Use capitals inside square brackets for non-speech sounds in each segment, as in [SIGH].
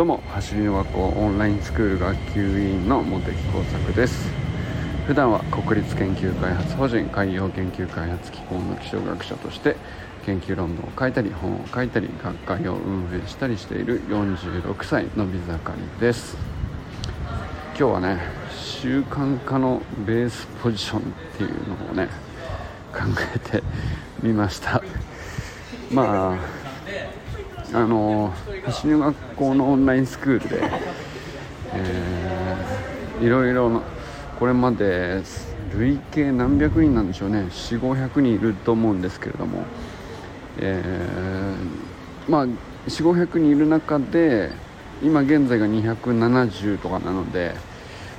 どうも走りの学校オンラインスクール学級委員の茂木耕作です。普段は国立研究開発法人海洋研究開発機構の気象学者として研究論文を書いたり本を書いたり学会を運営したりしている46歳のび盛りです。今日はね習慣化のベースポジションっていうのをね考えてみました。まああの走り学校のオンラインスクールで、えー、いろいろこれまで累計何百人なんでしょうね4500人いると思うんですけれども、えー、まあ4500人いる中で今現在が270とかなので、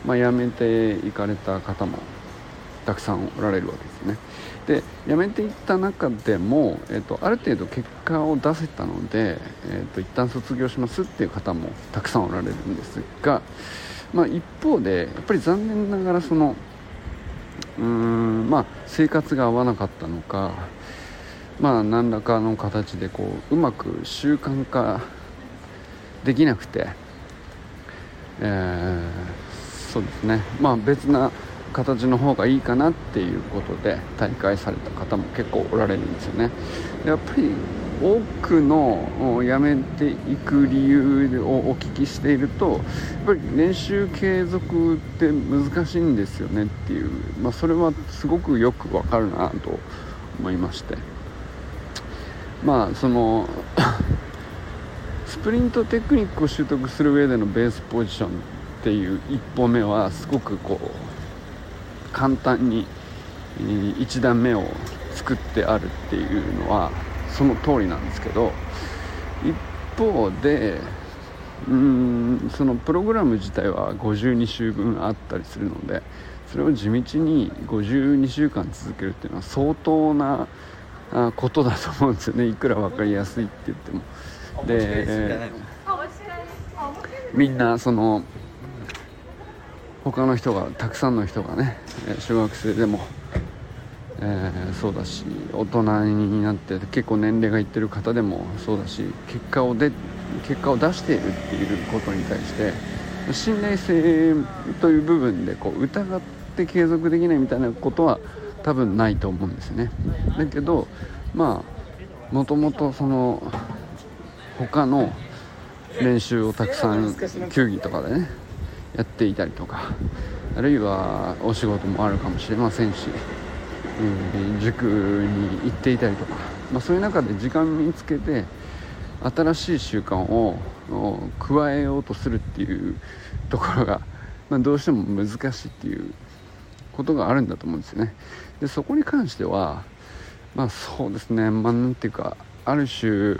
まあ、辞めていかれた方もたくさんおられるわけですね。で辞めていった中でも、えーと、ある程度結果を出せたので、えーと、一旦卒業しますっていう方もたくさんおられるんですが、まあ、一方でやっぱり残念ながらそのうーん、まあ、生活が合わなかったのか、まあ、何らかの形でこううまく習慣化できなくて、えー、そうですね、まあ、別な形の方がいいかなっていうことで大会された方も結構おられるんですよね。やっぱり多くの辞めていく理由をお聞きしているとやっぱり練習継続って難しいんですよねっていう、まあ、それはすごくよくわかるなと思いまして。まあその [COUGHS] スプリントテクニックを習得する上でのベースポジションっていう一歩目はすごくこう簡単に1段目を作ってあるっていうのはその通りなんですけど一方でうんそのプログラム自体は52週分あったりするのでそれを地道に52週間続けるっていうのは相当なことだと思うんですよね。いくら分かりやすいって言っても。でみんなその他の人がたくさんの人がね小学生でも、えー、そうだし大人になって結構年齢がいってる方でもそうだし結果をで結果を出しているっていうことに対して信頼性という部分でこう疑って継続できないみたいなことは多分ないと思うんですね。だけどまあもともとその他の練習をたくさん球技とかでねやっていたりとかあるいはお仕事もあるかもしれませんし、うん、塾に行っていたりとか、まあ、そういう中で時間見つけて新しい習慣を加えようとするっていうところが、まあ、どうしても難しいっていうことがあるんだと思うんですよね。でそこに関してはまあそうですね。まあなんていうかある種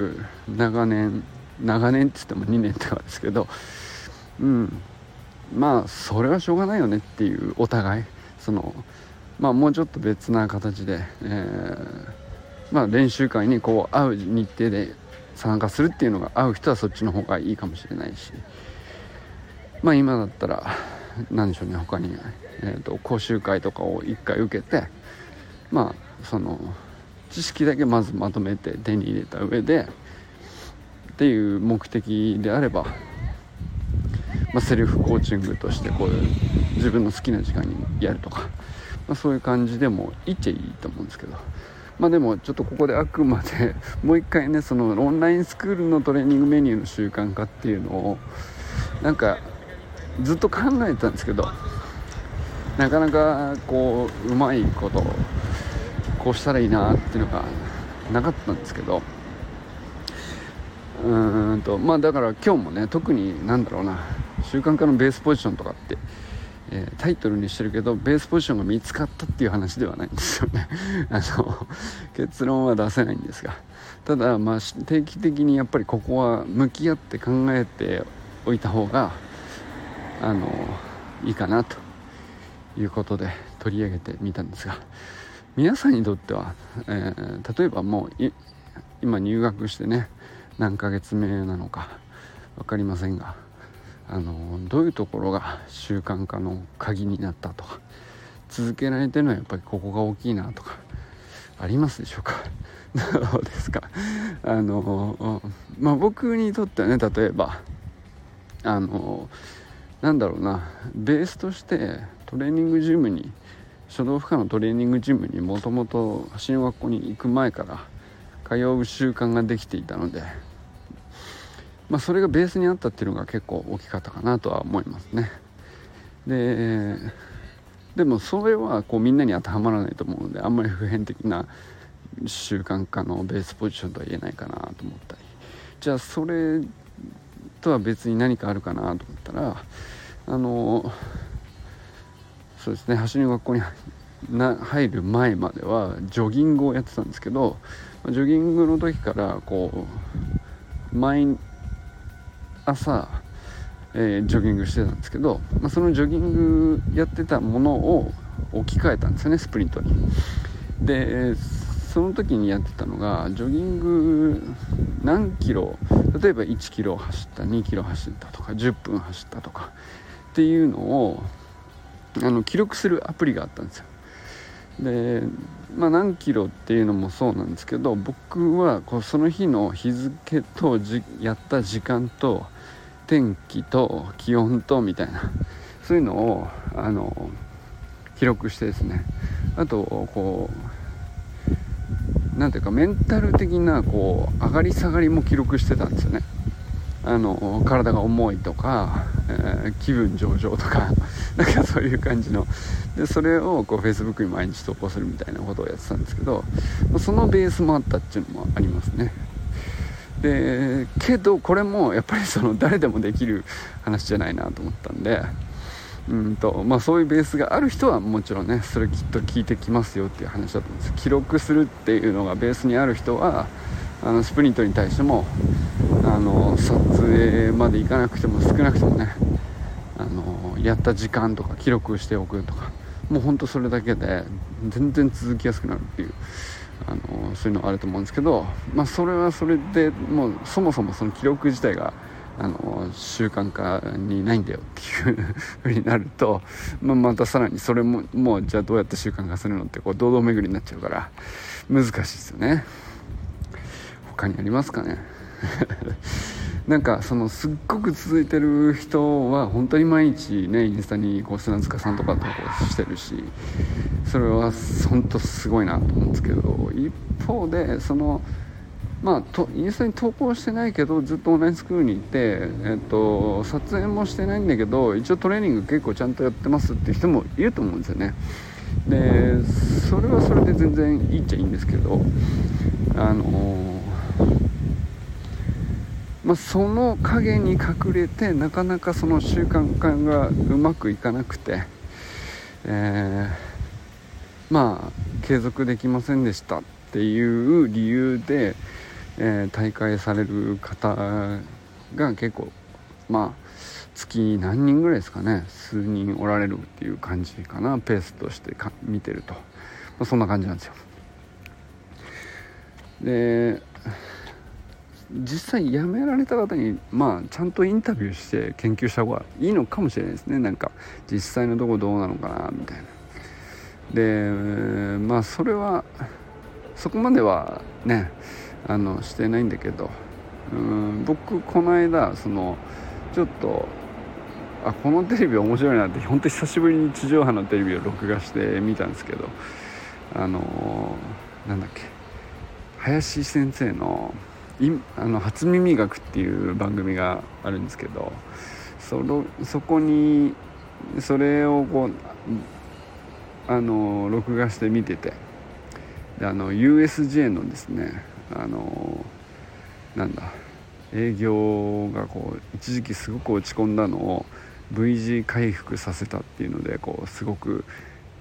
長年長年って言っても2年とかですけどうんまあそれはしょうがないよねっていうお互い。そのまあもうちょっと別な形で、えー、まあ、練習会にこう会う日程で参加するっていうのが合う人はそっちの方がいいかもしれないし。まあ今だったら何でしょうね他に、えーと、講習会とかを1回受けてまあその知識だけまずまとめて手に入れた上でっていう目的であればまあ、セルフコーチングとしてこういう自分の好きな時間にやるとか、まあ、そういう感じでもいっちゃいいと思うんですけど。まあでもちょっとここであくまで [LAUGHS] もう一回ねそのオンラインスクールのトレーニングメニューの習慣化っていうのをなんかずっと考えてたんですけどなかなかこううまいことこうしたらいいなっていうのがなかったんですけど。うーんとまあだから今日もね特になんだろうな。習慣化のベースポジションとかって、えー、タイトルにしてるけどベースポジションが見つかったっていう話ではないんですよね。[LAUGHS] あの結論は出せないんですが。ただまあ定期的にやっぱりここは向き合って考えておいた方があのいいかなということで取り上げてみたんですが。皆さんにとっては、えー、例えばもう今入学してね何ヶ月目なのか分かりませんがあのどういうところが習慣化の鍵になったとか続けられてるのはやっぱりここが大きいなとかありますでしょうか？[LAUGHS] どうですか？あのまあ僕にとってはね例えばあのなんだろうなベースとしてトレーニングジムに書道負荷のトレーニングジムにもともと走り学校に行く前から通う習慣ができていたので、まあ、それがベースにあったっていうのが結構大きかったかなとは思いますね。ででもそれはこうみんなに当てはまらないと思うのであんまり普遍的な習慣化のベースポジションとは言えないかなと思ったり。じゃあそれとは別に何かあるかなと思ったらあのそうですね走り学校に入る前まではジョギングをやってたんですけどジョギングの時からこう毎朝、えー、ジョギングしてたんですけど、まあ、そのジョギングやってたものを置き換えたんですよねスプリントに。でその時にやってたのがジョギング何キロ例えば1キロ走った2キロ走ったとか10分走ったとかっていうのをあの記録するアプリがあったんですよでまあ何キロっていうのもそうなんですけど僕はこうその日の日付とじやった時間と天気と気温とみたいなそういうのをあの記録してですね。あとこう何ていうかメンタル的なこう上がり下がりも記録してたんですよね。あの体が重いとか、えー、気分上々とか [LAUGHS] なんかそういう感じの。でそれをこう Facebook に毎日投稿するみたいなことをやってたんですけどそのベースもあったっていうのもありますね。でけどこれもやっぱりその誰でもできる話じゃないなと思ったんでうんとまあ、そういうベースがある人はもちろんねそれきっと聞いてきますよっていう話だと思うんです。記録するっていうのがベースにある人はあのスプリントに対してもあの撮影まで行かなくても少なくともねあのやった時間とか記録しておくとかもうほんとそれだけで全然続きやすくなるっていうあのそういうのあると思うんですけど、まあ、それはそれでもうそもそもその記録自体があの習慣化にないんだよっていう風になると、まあ、またさらにそれももうじゃあどうやって習慣化するのってこう堂々巡りになっちゃうから難しいですよね。他にありますかね？[LAUGHS] なんかそのすっごく続いてる人は本当に毎日ねインスタにこう砂塚さんとか投稿してるしそれは本当すごいなと思うんですけど一方でそのまあ、とインスタに投稿してないけどずっとオンラインスクールに行って、えっと、撮影もしてないんだけど一応トレーニング結構ちゃんとやってますっていう人もいると思うんですよね。でそれはそれで全然いいっちゃいいんですけどあのまあ、その影に隠れてなかなかその習慣化がうまくいかなくて、えー、まあ継続できませんでしたっていう理由で、えー、大会される方が結構まあ月何人ぐらいですかね数人おられるっていう感じかなペースとしてか見てると、まあ、そんな感じなんですよ。で実際辞められた方にまあちゃんとインタビューして研究した方がいいのかもしれないですね。なんか実際のとこどうなのかなみたいな。でまあそれはそこまではねあのしてないんだけどうん僕この間そのちょっとあこのテレビ面白いなって本当久しぶりに地上波のテレビを録画して見たんですけどあのなんだっけ林先生のあの初耳学っていう番組があるんですけどそのそこにそれをこうあの録画して見ててであの USJ のですねあのなんだ営業がこう一時期すごく落ち込んだのを V 字回復させたっていうのでこうすごく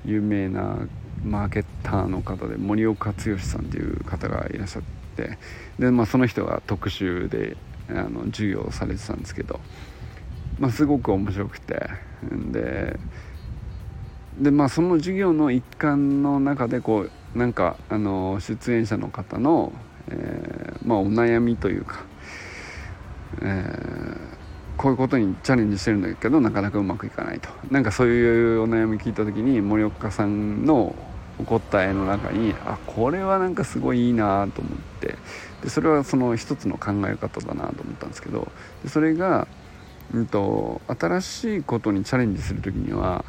有名なマーケッターの方で森岡剛さんっていう方がいらっしゃってで、まあ、その人が特集であの授業をされてたんですけど、まあ、すごく面白くて。でで、まあ、その授業の一環の中でこうなんかあの出演者の方の、えー、まあ、お悩みというか、えー、こういうことにチャレンジしてるんだけどなかなかうまくいかないと。なんかそういうお悩み聞いた時に森岡さんの答えの中にあこれはなんかすごいいいなと思って。でそれはその一つの考え方だなと思ったんですけどでそれがうんと、新しいことにチャレンジする時には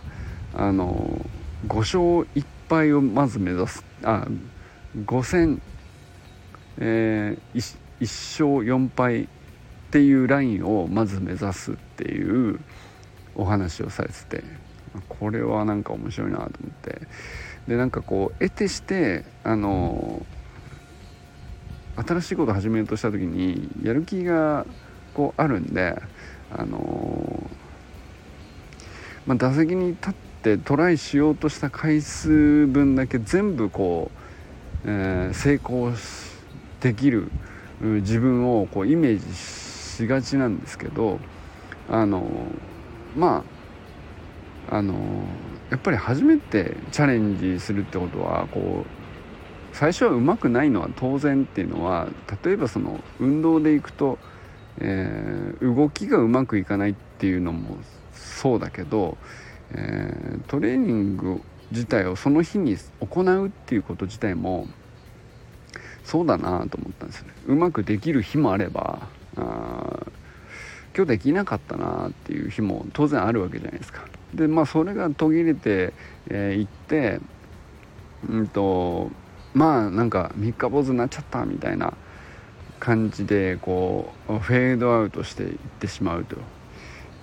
あの5勝1敗をまず目指す。あ5戦、えー、1, 1勝4敗っていうラインをまず目指すっていうお話をされててこれはなんか面白いなと思って。でなんかこう得てしてあの新しいことを始めようとした時にやる気がこうあるんであのまあ、打席に立ってトライしようとした回数分だけ全部こう、えー、成功できる自分をこうイメージしがちなんですけどあのまああのやっぱり初めてチャレンジするってことはこう最初はうまくないのは当然っていうのは例えばその運動でいくと、えー、動きがうまくいかないっていうのもそうだけど、えー、トレーニング自体をその日に行うっていうこと自体もそうだなと思ったんですよね。うまくできる日もあればあ今日できなかったなっていう日も当然あるわけじゃないですか。でまあそれが途切れてい、えー、ってうんとまあなんか三日坊主になっちゃったみたいな感じでこうフェードアウトしていってしまうと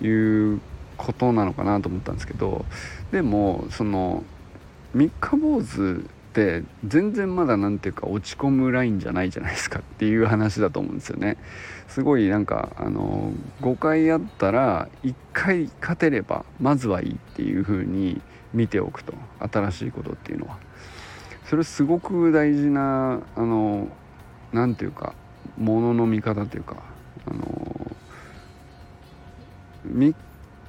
いうことなのかなと思ったんですけどでもその三日坊主って全然まだ何ていうか落ち込むラインじゃないじゃないですかっていう話だと思うんですよね。すごいなんかあの5回あったら1回勝てればまずはいいっていう風に見ておくと。新しいことっていうのは。それすごく大事なあの何ていうかものの見方というかあの3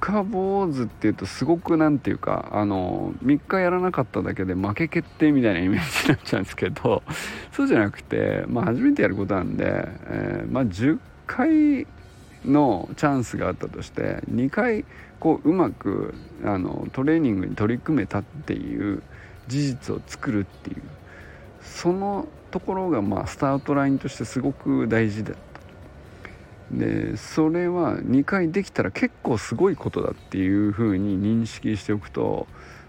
日坊主っていうとすごく何ていうかあの3日やらなかっただけで負け決定みたいなイメージになっちゃうんですけど [LAUGHS] そうじゃなくて、まあ、初めてやることなんで、えー、まあ、10回のチャンスがあったとして2回こううまくあのトレーニングに取り組めたっていう事実を作るっていうそのところがまあスタートラインとしてすごく大事だでそれは2回できたら結構すごいことだっていうふうに認識しておくと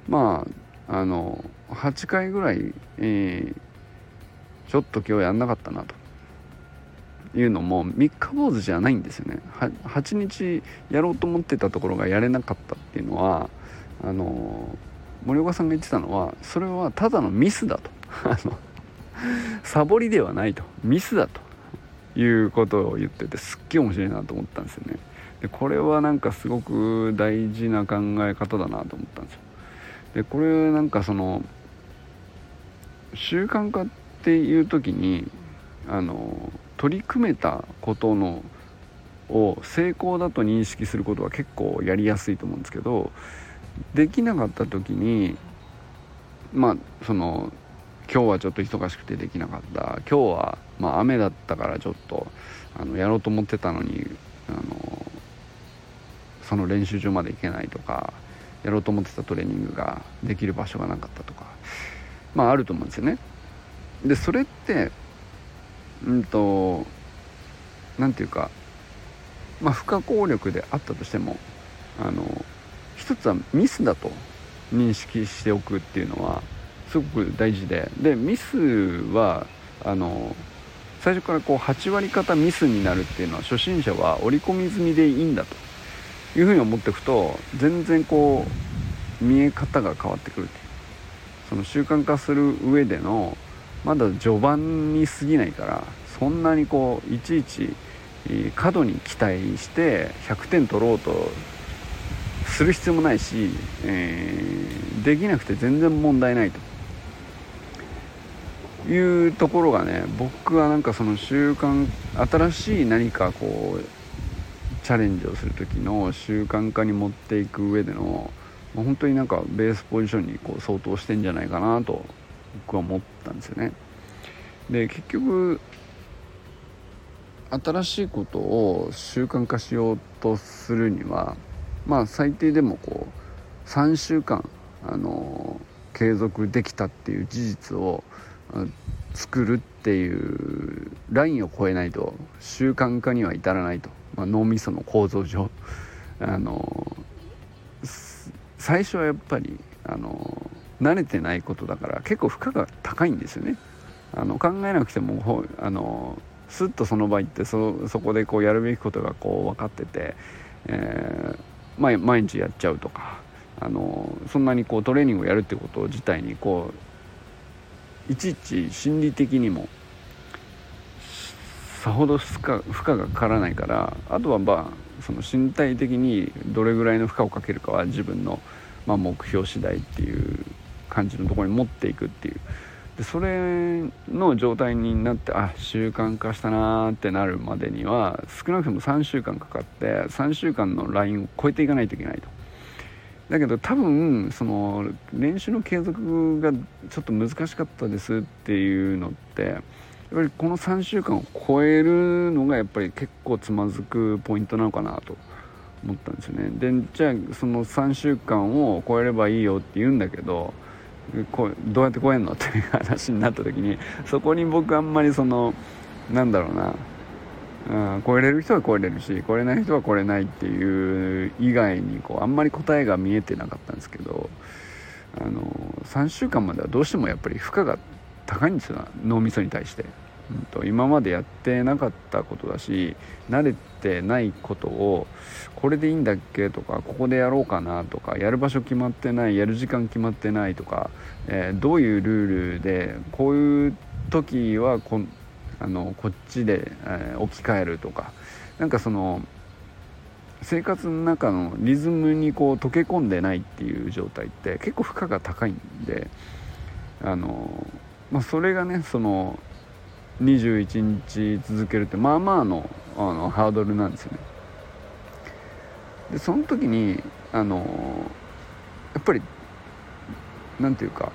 まああの8回ぐらい、えー、ちょっと今日やんなかったなと。いうのも3日坊主じゃないんですよね。8日やろうと思ってたところがやれなかったっていうのはあの森岡さんが言ってたのはそれはただのミスだと。[LAUGHS] サボりではないと。ミスだと。いうことを言っててすっげえ面白いなと思ったんですよね。でこれはなんかすごく大事な考え方だなと思ったんですよ。でこれなんかその習慣化っていう時にあの取り組めたことのを成功だと認識することは結構やりやすいと思うんですけどできなかった時にまあその今日はちょっと忙しくてできなかった今日はまあ雨だったからちょっとあのやろうと思ってたのにあのその練習場まで行けないとかやろうと思ってたトレーニングができる場所がなかったとかまああると思うんですよね。でそれってうんと何て言うかまあ不可抗力であったとしてもあの一つはミスだと認識しておくっていうのはすごく大事で。でミスはあの最初からこう8割方ミスになるっていうのは初心者は織り込み済みでいいんだと。いうふうに思っていくと全然こう見え方が変わってくるてその習慣化する上でのまだ序盤に過ぎないからそんなにこういちいち過度に期待して100点取ろうとする必要もないし、えー、できなくて全然問題ないと。いうところがね僕はなんかその習慣新しい何かこうチャレンジをする時の習慣化に持っていく上での本当になんかベースポジションにこう相当してんじゃないかなと僕は思ったんですよね。で結局新しいことを習慣化しようとするにはまあ最低でもこう3週間あの継続できたっていう事実を作るっていうラインを超えないと習慣化には至らないと、まあ、脳みその構造上あの最初はやっぱりあの慣れてないことだから結構負荷が高いんですよね。あの考えなくてもあのスッとその場行ってそそこでこうやるべきことがこう分かってて、えー、毎毎日やっちゃうとかあのそんなにこうトレーニングをやるってこと自体にこういちいち心理的にもさほど負荷がかからないからあとはまあその身体的にどれぐらいの負荷をかけるかは自分の、まあ、目標次第っていう感じのところに持っていくっていうでそれの状態になってあ習慣化したなーってなるまでには少なくとも3週間かかって3週間のラインを超えていかないといけないと。だけど多分その練習の継続がちょっと難しかったですっていうのってやっぱりこの3週間を超えるのがやっぱり結構つまずくポイントなのかなと思ったんですよね。でじゃあその3週間を超えればいいよって言うんだけどこうどうやって超えんの？っていう話になった時にそこに僕あんまりそのなんだろうなうん、超えれる人は超えれるし超えれない人は超えれないっていう以外にこうあんまり答えが見えてなかったんですけどあの3週間まではどうしてもやっぱり負荷が高いんですよ脳みそに対して、うんと、今までやってなかったことだし慣れてないことをこれでいいんだっけとかここでやろうかなとかやる場所決まってないやる時間決まってないとか、えー、どういうルールでこういう時はこあのこっちで、えー、置き換えるとかなんかその生活の中のリズムにこう溶け込んでないっていう状態って結構負荷が高いんであの、まあ、それがねその21日続けるってまあまあのあのハードルなんですよね。でその時にあのやっぱりなんていうか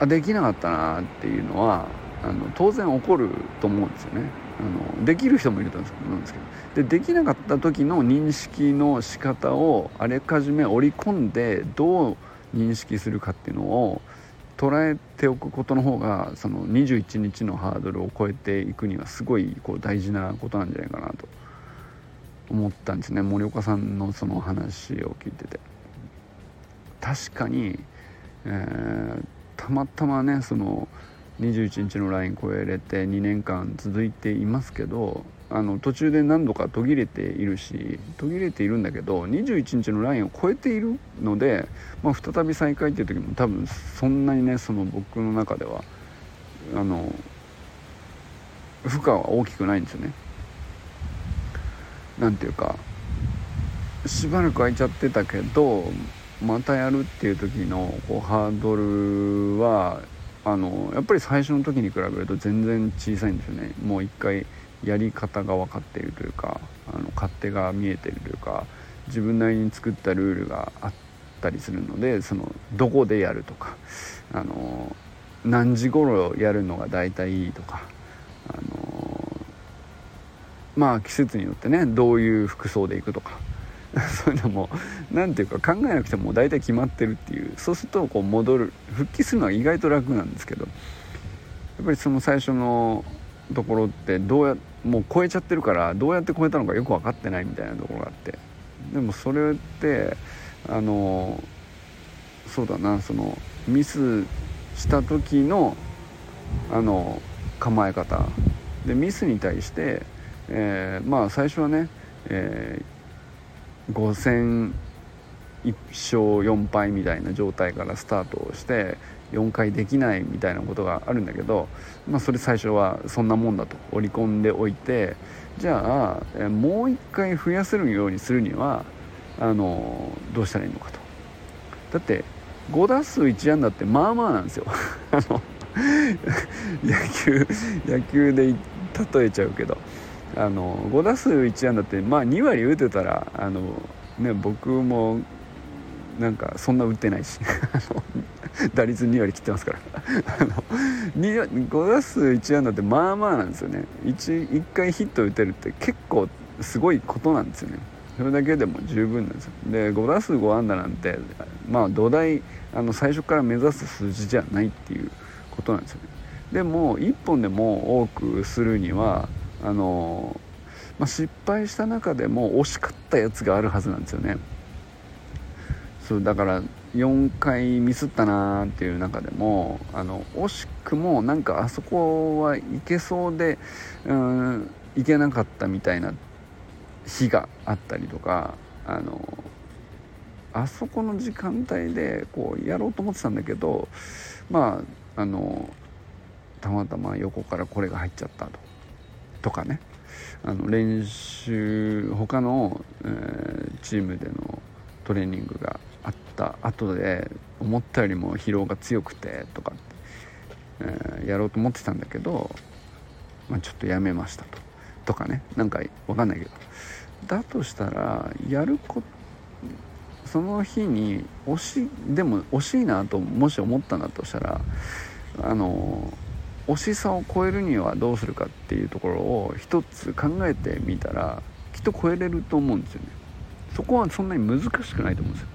あできなかったなっていうのはあの当然起こると思うんですよね。あのできる人もいると思うんですけど。でできなかった時の認識の仕方をあらかじめ織り込んでどう認識するかっていうのを捉えておくことの方がその21日のハードルを超えていくにはすごいこう大事なことなんじゃないかなと思ったんですね。森岡さんのその話を聞いてて。確かに、えー、たまたまねその21日のライン超えれて2年間続いていますけどあの途中で何度か途切れているし途切れているんだけど21日のラインを超えているので、まあ、再び再開っていう時も多分そんなにねその僕の中ではあの負荷は大きくないんですよね。なんていうかしばらく空いちゃってたけどまたやるっていう時のこうハードルはあのやっぱり最初の時に比べると全然小さいんですよね。もう一回やり方が分かっているというかあの勝手が見えているというか自分なりに作ったルールがあったりするのでそのどこでやるとかあの何時頃やるのが大体いいとかあのまあ季節によってねどういう服装で行くとか [LAUGHS] そういうのも何ていうか考えなくても大体決まってるっていう。そうするとこう戻る。復帰するのは意外と楽なんですけど。やっぱりその最初のところってどうやもう超えちゃってるからどうやって超えたのかよく分かってないみたいなところがあって。でもそれってあのそうだなそのミスした時のあの構え方。でミスに対して、えー、まあ最初はね、えー5戦1勝4敗みたいな状態からスタートをして4回できないみたいなことがあるんだけど、まあ、それ最初はそんなもんだと。織り込んでおいてじゃあもう1回増やせるようにするにはあのどうしたらいいのかと。だって5打数1安打ってまあまあなんですよ。[LAUGHS] 野球野球で例えちゃうけど。あの5打数1安打ってまあ2割打てたらあの、ね、僕もなんかそんな打ってないし [LAUGHS] 打率2割切ってますから。[LAUGHS] あの5打数1安打ってまあまあなんですよね。1, 1回ヒット打てるって結構すごいことなんですよね。それだけでも十分なんですよ。で5打数5安打なんてまあ土台あの最初から目指す数字じゃないっていうことなんですよね。でも1本でも多くするにはあのまあ、失敗した中でも惜しかったやつがあるはずなんですよね。そうだから4回ミスったなーっていう中でもあの惜しくもなんかあそこはいけそうでうんいけなかったみたいな日があったりとかあのあそこの時間帯でこうやろうと思ってたんだけどまああのたまたま横からこれが入っちゃったと。とかね。あの練習他の、えー、チームでのトレーニングがあった後で思ったよりも疲労が強くてとかて、えー、やろうと思ってたんだけど、まあ、ちょっとやめましたと。とかね。なんか分かんないけど。だとしたらやることその日に惜しでも惜しいなともし思ったんだとしたらあの惜しさを超えるにはどうするかっていうところを一つ考えてみたらきっと超えれると思うんですよね。そこはそんなに難しくないと思うんですよ。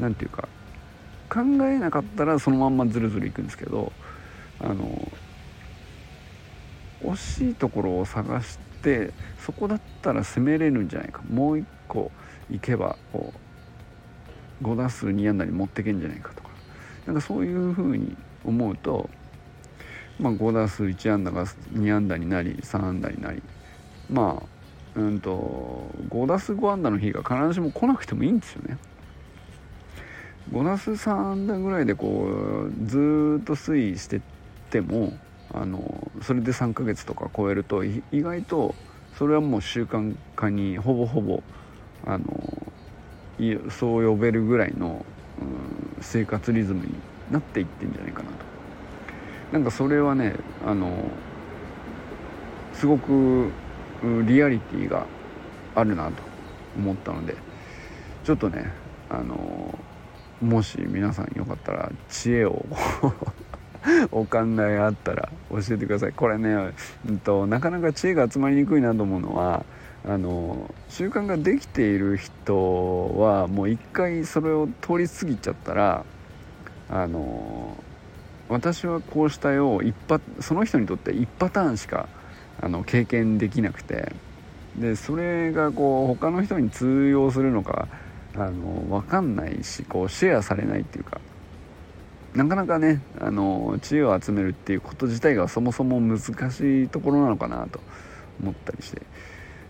何ていうか考えなかったらそのまんまズルズルいくんですけどあの惜しいところを探してそこだったら攻めれるんじゃないか。もう一個いけばこう5打数2安打に持ってけんじゃないかとか。なんかそういうふうに思うとまあ、5打数1安打が2安打になり3安打になりまあうんと5打数5安打の日が必ずしも来なくてもいいんですよね。5打数3安打ぐらいでこうずっと推移してってもあのそれで3ヶ月とか超えると意外とそれはもう習慣化にほぼほぼあのそう呼べるぐらいの、うん、生活リズムになっていってんじゃないかなと。なんかそれはねあのすごくリアリティがあるなと思ったのでちょっとねあのもし皆さんよかったら知恵を [LAUGHS] お考えあったら教えてください。これね、うんと、なかなか知恵が集まりにくいなと思うのはあの習慣ができている人はもう一回それを通り過ぎちゃったらあの私はこうしたよ一パその人にとって1パターンしかあの経験できなくてでそれがこう他の人に通用するのかあの分かんないしこうシェアされないっていうかなかなかねあの知恵を集めるっていうこと自体がそもそも難しいところなのかなと思ったりして。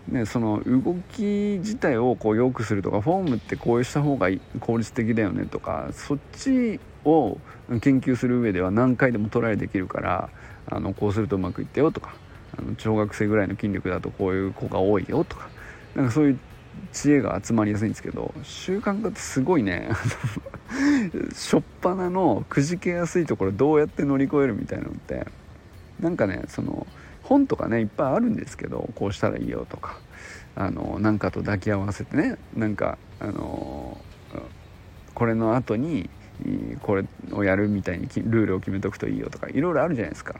ね、その動き自体をこう良くするとかフォームってこうした方が効率的だよねとかそっちを研究する上では何回でもトライできるからあのこうするとうまくいったよとかあの小学生ぐらいの筋力だとこういう子が多いよとかなんかそういう知恵が集まりやすいんですけど習慣化ってすごいね。[LAUGHS] しょっぱなのくじけやすいところどうやって乗り越えるみたいなのってなんかねその本とかねいっぱいあるんですけどこうしたらいいよとかあのなんかと抱き合わせてねなんかあのこれの後にこれをやるみたいにルールを決めとくといいよとかいろいろあるじゃないですか。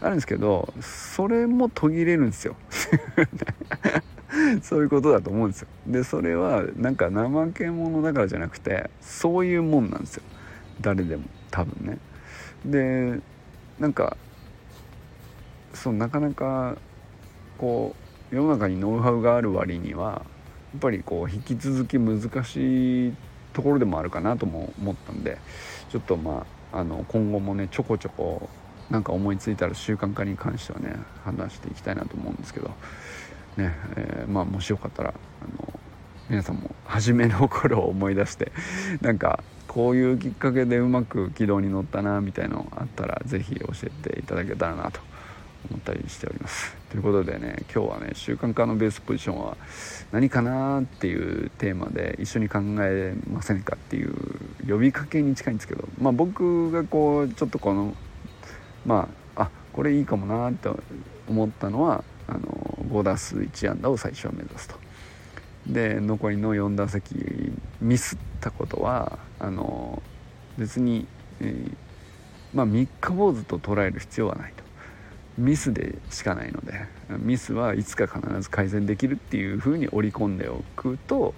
あるんですけどそれも途切れるんですよ。[LAUGHS] そういうことだと思うんですよ。でそれはなんか怠け者だからじゃなくてそういうもんなんですよ。誰でも多分ね。でなんかそうなかなかこう世の中にノウハウがある割にはやっぱりこう引き続き難しいところでもあるかなとも思ったんでちょっとまああの今後もねちょこちょこなんか思いついたら習慣化に関してはね話していきたいなと思うんですけどね、えー、まあもしよかったらあの皆さんも初めの頃を思い出してなんかこういうきっかけでうまく軌道に乗ったなみたいのあったら是非教えていただけたらなと思ったりしております。ということでね今日はね習慣化のベースポジションは何かなっていうテーマで一緒に考えませんかっていう呼びかけに近いんですけどまあ僕がこうちょっとこのまああこれいいかもなって思ったのはあの5打数1安打を最初は目指すと。で残りの4打席ミスったことはあの別に、えー、まあ三日坊主と捉える必要はないと。ミスでしかないのでミスはいつか必ず改善できるっていうふうに織り込んでおくと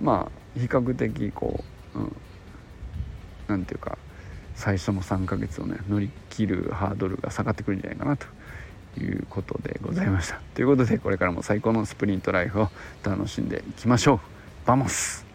まあ比較的こう何、うん、て言うか最初の3ヶ月をね乗り切るハードルが下がってくるんじゃないかなということでございました。ということでこれからも最高のスプリントライフを楽しんでいきましょう。 Vamos。